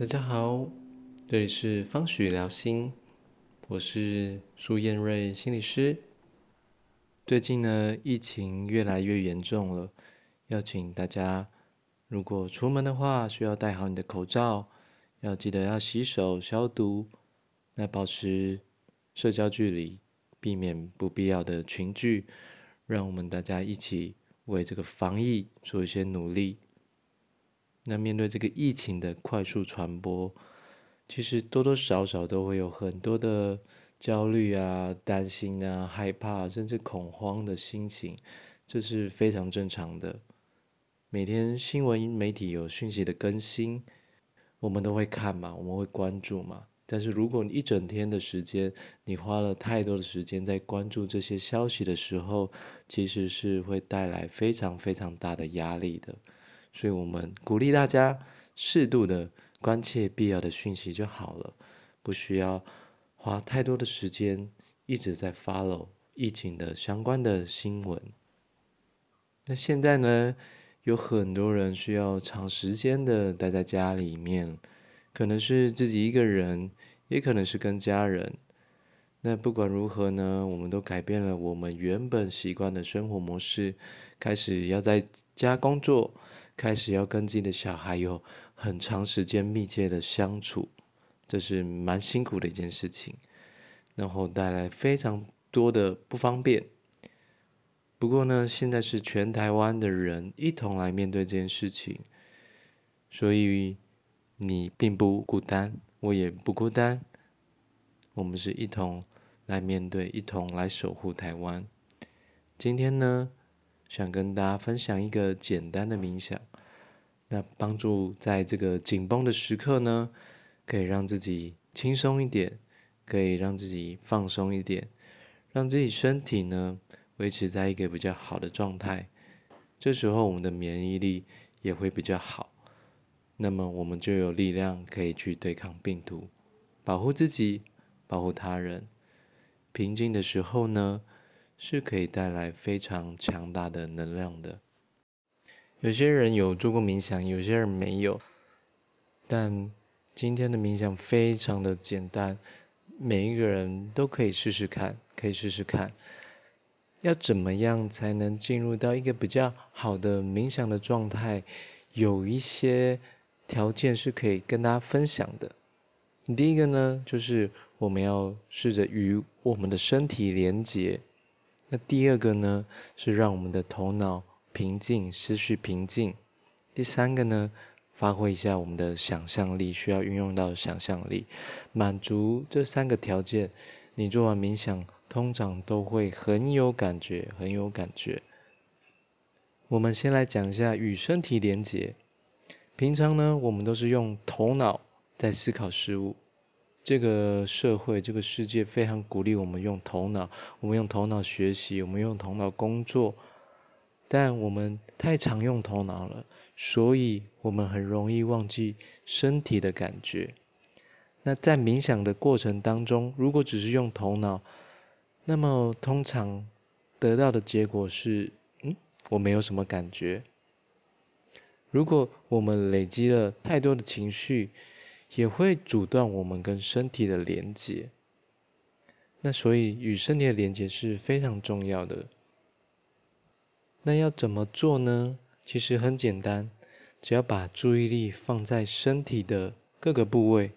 大家好，这里是方许聊心，我是苏燕瑞心理师。最近呢，疫情越来越严重了，要请大家，如果出门的话，需要戴好你的口罩，要记得要洗手消毒，来保持社交距离，避免不必要的群聚，让我们大家一起为这个防疫做一些努力。那面对这个疫情的快速传播，其实多多少少都会有很多的焦虑啊、担心啊、害怕，甚至恐慌的心情，这是非常正常的。每天新闻媒体有讯息的更新，我们都会看嘛，我们会关注嘛。但是如果你一整天的时间，你花了太多的时间在关注这些消息的时候，其实是会带来非常非常大的压力的。所以我们鼓励大家适度的关切必要的讯息就好了，不需要花太多的时间一直在 follow 疫情的相关的新闻。那现在呢，有很多人需要长时间的待在家里面，可能是自己一个人，也可能是跟家人。那不管如何呢，我们都改变了我们原本习惯的生活模式，开始要在家工作。开始要跟自己的小孩有很长时间密切的相处，这是蛮辛苦的一件事情，然后带来非常多的不方便。不过呢，现在是全台湾的人一同来面对这件事情，所以你并不孤单，我也不孤单，我们是一同来面对，一同来守护台湾。今天呢？想跟大家分享一个简单的冥想，那帮助在这个紧绷的时刻呢，可以让自己轻松一点，可以让自己放松一点，让自己身体呢维持在一个比较好的状态。这时候我们的免疫力也会比较好，那么我们就有力量可以去对抗病毒，保护自己，保护他人。平静的时候呢？是可以带来非常强大的能量的。有些人有做过冥想，有些人没有。但今天的冥想非常的简单，每一个人都可以试试看，可以试试看。要怎么样才能进入到一个比较好的冥想的状态？有一些条件是可以跟大家分享的。第一个呢，就是我们要试着与我们的身体连接。那第二个呢，是让我们的头脑平静，失去平静。第三个呢，发挥一下我们的想象力，需要运用到想象力。满足这三个条件，你做完冥想，通常都会很有感觉，很有感觉。我们先来讲一下与身体连接。平常呢，我们都是用头脑在思考事物。这个社会，这个世界非常鼓励我们用头脑，我们用头脑学习，我们用头脑工作。但我们太常用头脑了，所以我们很容易忘记身体的感觉。那在冥想的过程当中，如果只是用头脑，那么通常得到的结果是，嗯，我没有什么感觉。如果我们累积了太多的情绪，也会阻断我们跟身体的连接，那所以与身体的连接是非常重要的。那要怎么做呢？其实很简单，只要把注意力放在身体的各个部位，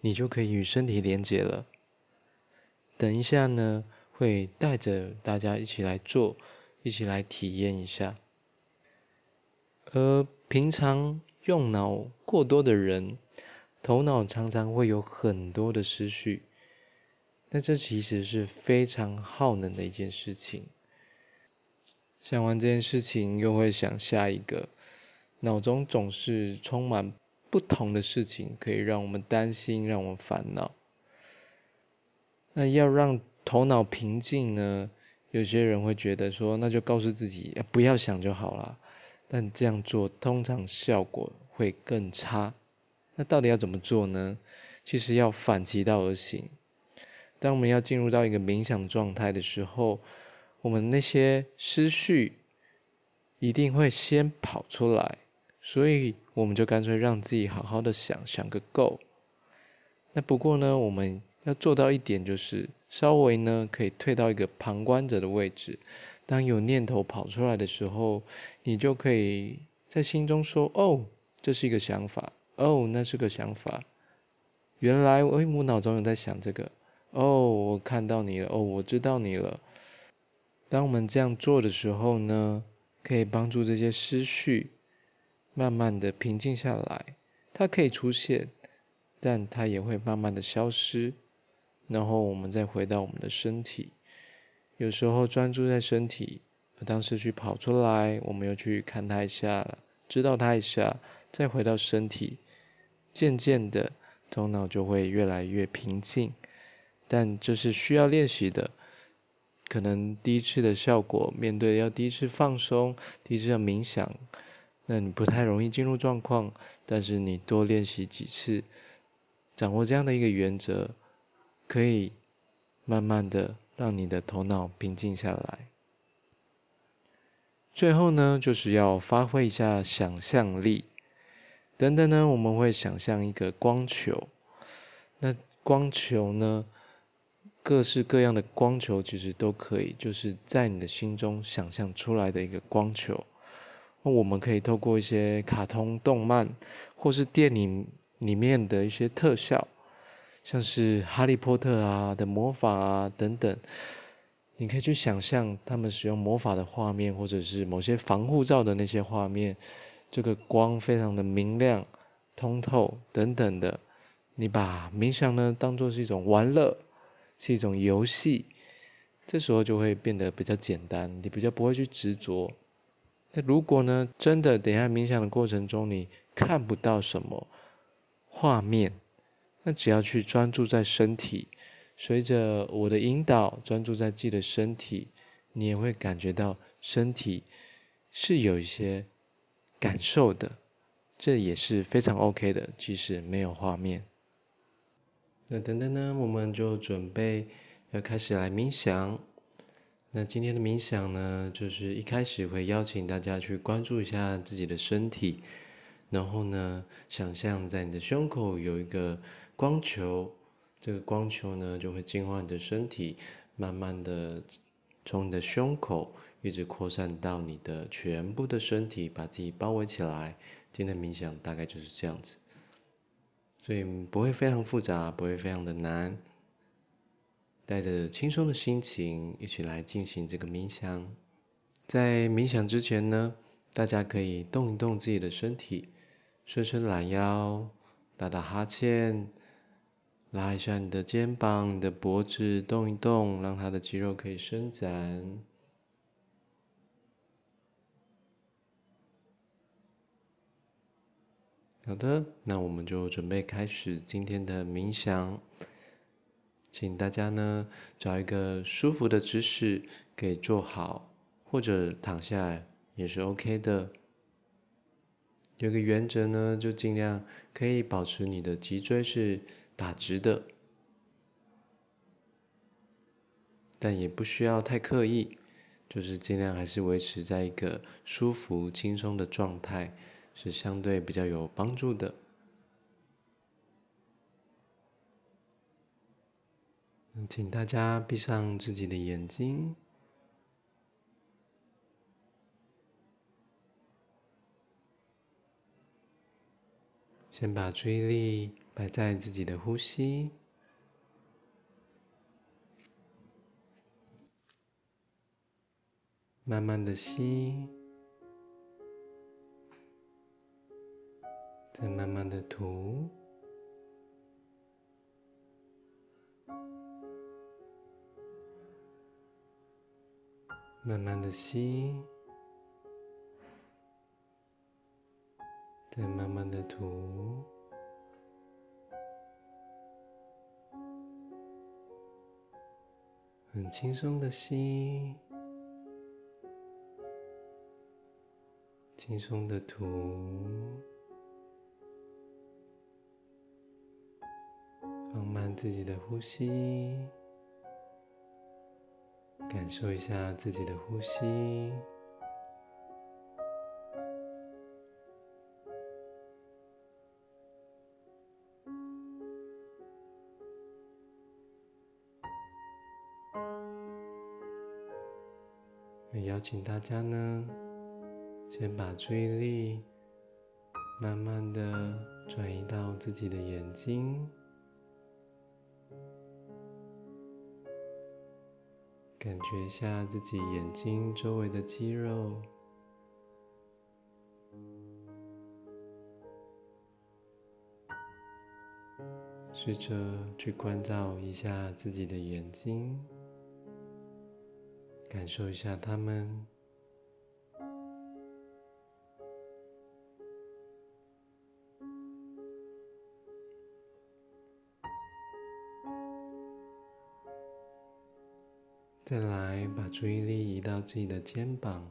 你就可以与身体连接了。等一下呢，会带着大家一起来做，一起来体验一下。而平常。用脑过多的人，头脑常常会有很多的思绪，那这其实是非常耗能的一件事情。想完这件事情，又会想下一个，脑中总是充满不同的事情，可以让我们担心，让我们烦恼。那要让头脑平静呢？有些人会觉得说，那就告诉自己不要想就好了。但这样做通常效果会更差。那到底要怎么做呢？其实要反其道而行。当我们要进入到一个冥想状态的时候，我们那些思绪一定会先跑出来。所以我们就干脆让自己好好的想，想个够。那不过呢，我们要做到一点，就是稍微呢可以退到一个旁观者的位置。当有念头跑出来的时候，你就可以在心中说：“哦，这是一个想法。哦，那是个想法。原来我脑中有在想这个。哦，我看到你了。哦，我知道你了。”当我们这样做的时候呢，可以帮助这些思绪慢慢的平静下来。它可以出现。但它也会慢慢的消失，然后我们再回到我们的身体。有时候专注在身体，当思绪跑出来，我们又去看它一下，知道它一下，再回到身体，渐渐的头脑就会越来越平静。但这是需要练习的，可能第一次的效果，面对要第一次放松，第一次要冥想，那你不太容易进入状况，但是你多练习几次。掌握这样的一个原则，可以慢慢的让你的头脑平静下来。最后呢，就是要发挥一下想象力。等等呢，我们会想象一个光球。那光球呢，各式各样的光球其实都可以，就是在你的心中想象出来的一个光球。那我们可以透过一些卡通动漫，或是电影。里面的一些特效，像是哈利波特啊的魔法啊等等，你可以去想象他们使用魔法的画面，或者是某些防护罩的那些画面，这个光非常的明亮、通透等等的。你把冥想呢当做是一种玩乐，是一种游戏，这时候就会变得比较简单，你比较不会去执着。那如果呢真的等下冥想的过程中你看不到什么，画面，那只要去专注在身体，随着我的引导，专注在自己的身体，你也会感觉到身体是有一些感受的，这也是非常 OK 的，即使没有画面。那等等呢，我们就准备要开始来冥想。那今天的冥想呢，就是一开始会邀请大家去关注一下自己的身体。然后呢，想象在你的胸口有一个光球，这个光球呢就会净化你的身体，慢慢的从你的胸口一直扩散到你的全部的身体，把自己包围起来。今天的冥想大概就是这样子，所以不会非常复杂，不会非常的难，带着轻松的心情一起来进行这个冥想。在冥想之前呢，大家可以动一动自己的身体。伸伸懒腰，打打哈欠，拉一下你的肩膀、你的脖子，动一动，让它的肌肉可以伸展。好的，那我们就准备开始今天的冥想。请大家呢找一个舒服的姿势，可以坐好，或者躺下来也是 OK 的。有个原则呢，就尽量可以保持你的脊椎是打直的，但也不需要太刻意，就是尽量还是维持在一个舒服、轻松的状态，是相对比较有帮助的。请大家闭上自己的眼睛。先把注意力摆在自己的呼吸，慢慢的吸，再慢慢的吐，慢慢的吸。再慢慢的吐，很轻松的吸，轻松的吐，放慢自己的呼吸，感受一下自己的呼吸。请大家呢，先把注意力慢慢的转移到自己的眼睛，感觉一下自己眼睛周围的肌肉。试着去关照一下自己的眼睛，感受一下它们。再来，把注意力移到自己的肩膀，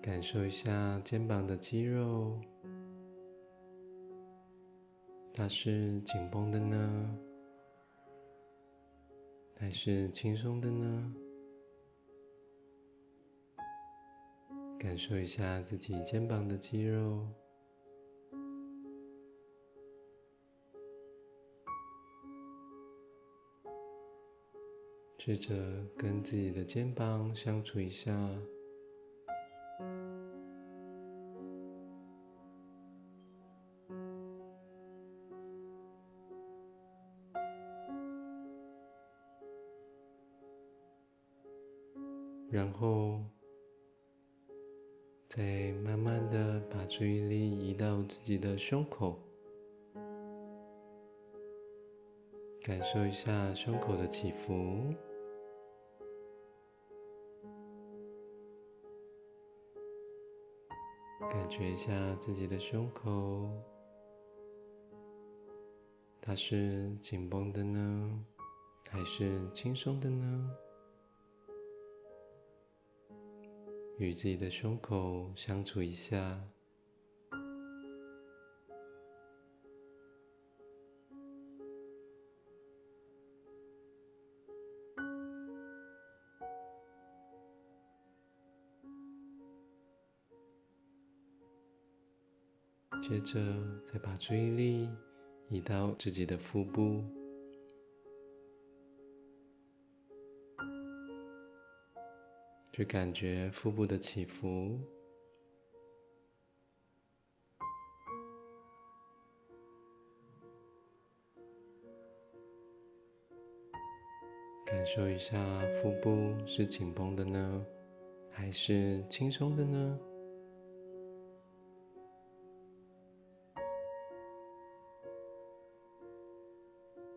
感受一下肩膀的肌肉。它是紧绷的呢，还是轻松的呢？感受一下自己肩膀的肌肉，试着跟自己的肩膀相处一下。自己的胸口，感受一下胸口的起伏，感觉一下自己的胸口，它是紧绷的呢，还是轻松的呢？与自己的胸口相处一下，接着再把注意力移到自己的腹部。去感觉腹部的起伏，感受一下腹部是紧绷的呢，还是轻松的呢？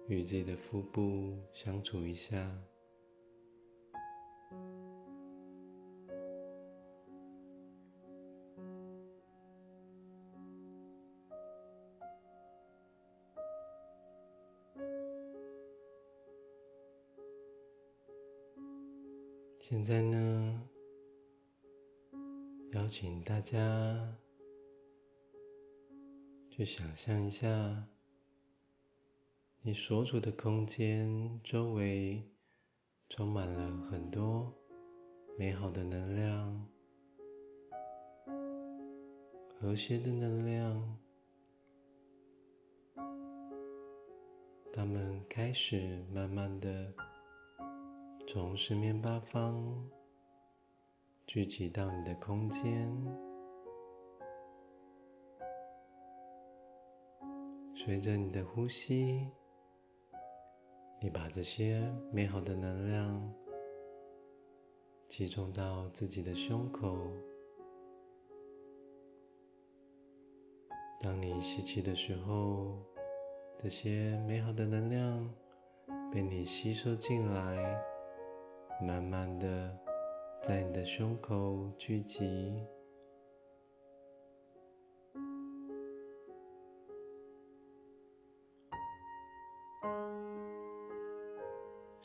与自己的腹部相处一下。现在呢，邀请大家去想象一下，你所处的空间周围充满了很多美好的能量、和谐的能量，它们开始慢慢的。从四面八方聚集到你的空间，随着你的呼吸，你把这些美好的能量集中到自己的胸口。当你吸气的时候，这些美好的能量被你吸收进来。慢慢的，在你的胸口聚集，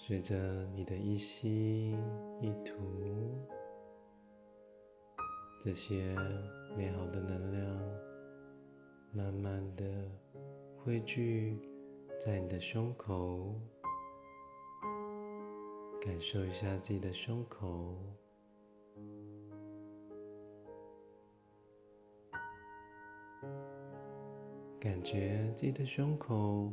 随着你的一吸一吐，这些美好的能量慢慢的汇聚在你的胸口。感受一下自己的胸口，感觉自己的胸口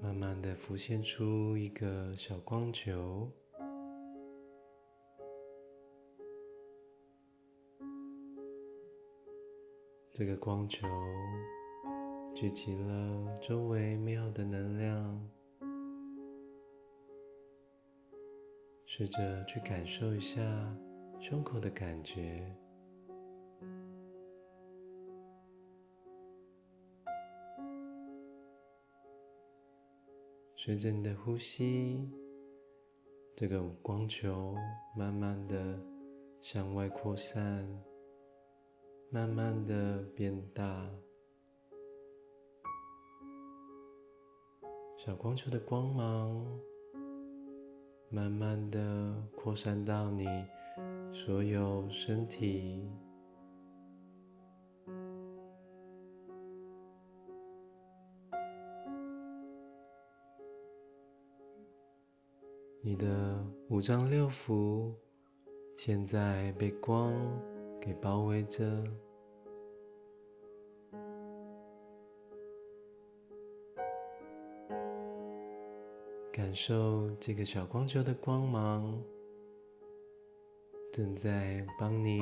慢慢的浮现出一个小光球。这个光球聚集了周围美好的能量，试着去感受一下胸口的感觉，随着你的呼吸，这个光球慢慢的向外扩散。慢慢的变大，小光球的光芒慢慢的扩散到你所有身体，你的五脏六腑现在被光。给包围着，感受这个小光球的光芒，正在帮你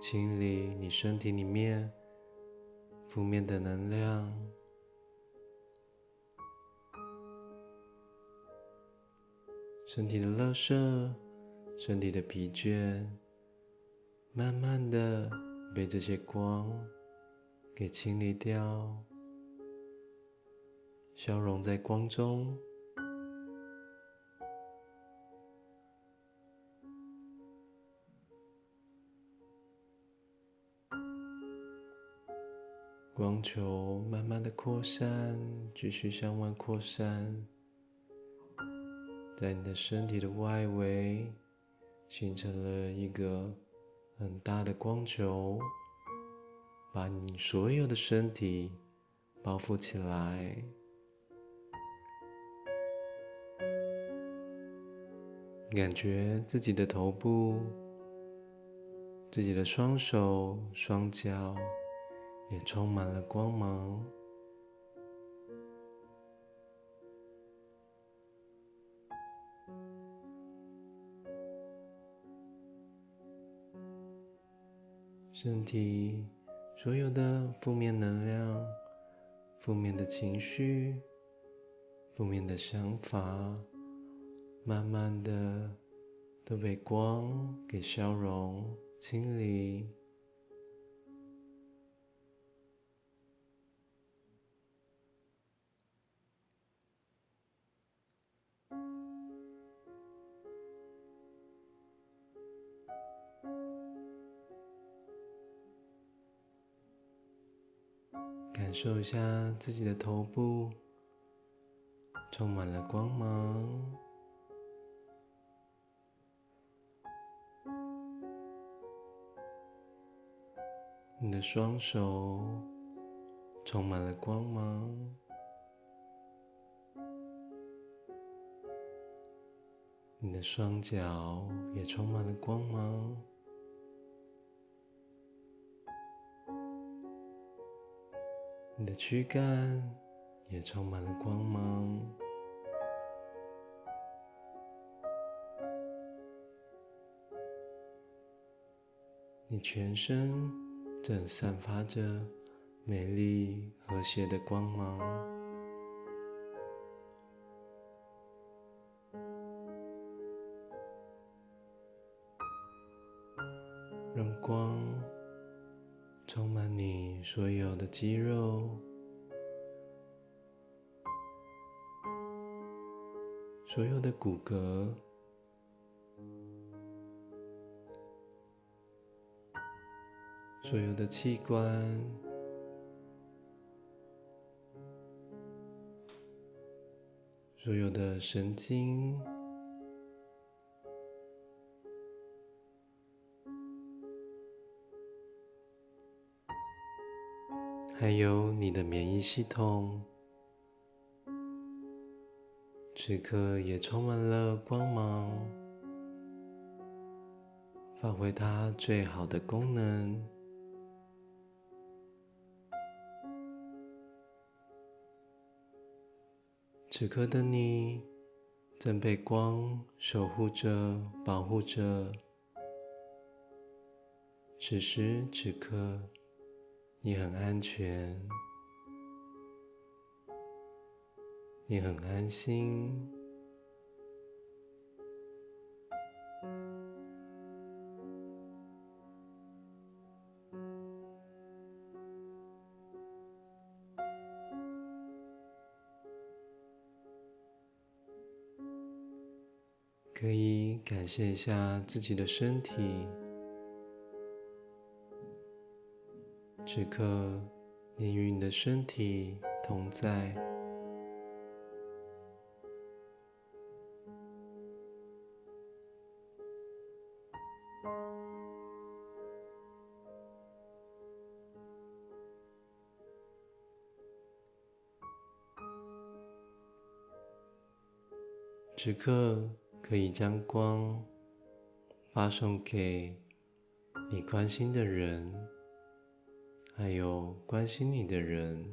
清理你身体里面负面的能量，身体的垃圾，身体的疲倦。慢慢的被这些光给清理掉，消融在光中。光球慢慢的扩散，继续向外扩散，在你的身体的外围形成了一个。很大的光球把你所有的身体包覆起来，感觉自己的头部、自己的双手、双脚也充满了光芒。身体所有的负面能量、负面的情绪、负面的想法，慢慢的都被光给消融、清理。受一下自己的头部充满了光芒，你的双手充满了光芒，你的双脚也充满了光芒。你的躯干也充满了光芒，你全身正散发着美丽和谐的光芒，让光。所有的肌肉，所有的骨骼，所有的器官，所有的神经。还有你的免疫系统，此刻也充满了光芒，发挥它最好的功能。此刻的你正被光守护着、保护着。此时此刻，你很安全，你很安心。可以感谢一下自己的身体。此刻，你与你的身体同在。此刻。可以将光发送给你关心的人，还有关心你的人。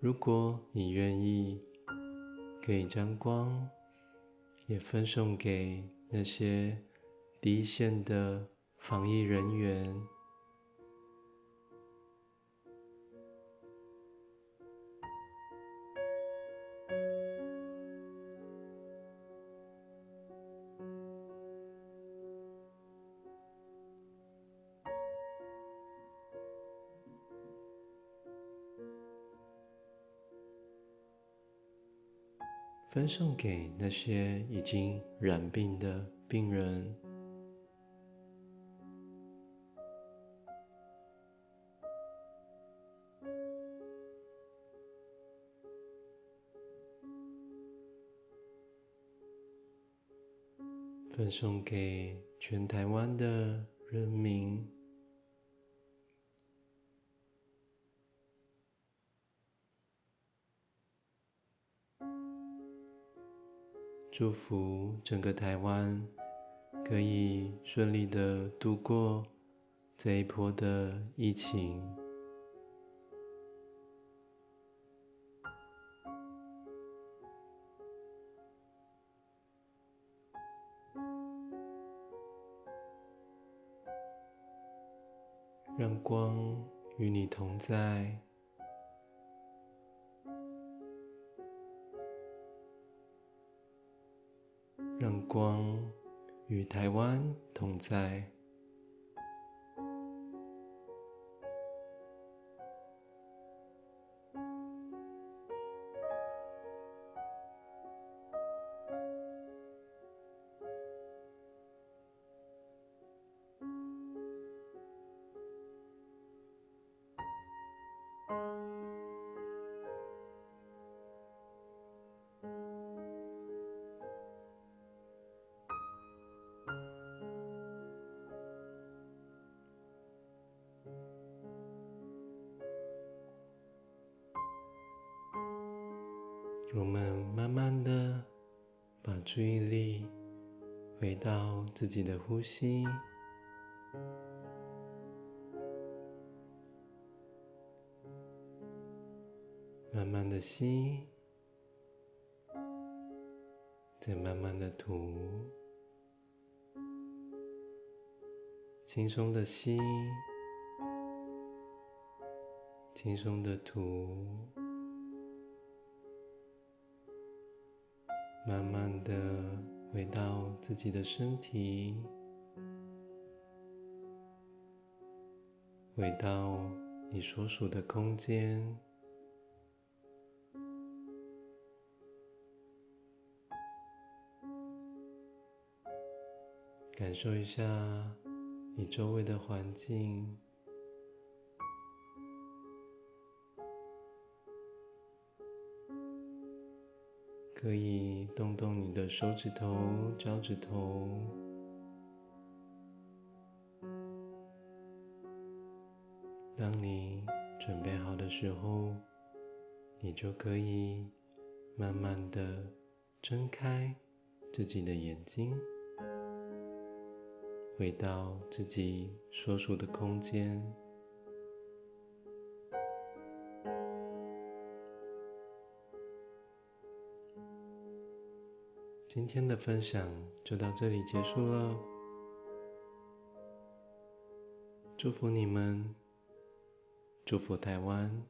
如果你愿意，可以将光。也分送给那些第一线的防疫人员，分送给那些已经染病的病人，分送给全台湾的人民。祝福整个台湾可以顺利的度过这一波的疫情，让光与你同在。让光与台湾同在。我们慢慢的把注意力回到自己的呼吸，慢慢的吸，再慢慢的吐，轻松的吸，轻松的吐。慢慢的回到自己的身体，回到你所属的空间，感受一下你周围的环境。可以动动你的手指头、脚趾头。当你准备好的时候，你就可以慢慢的睁开自己的眼睛，回到自己所属的空间。今天的分享就到这里结束了，祝福你们，祝福台湾。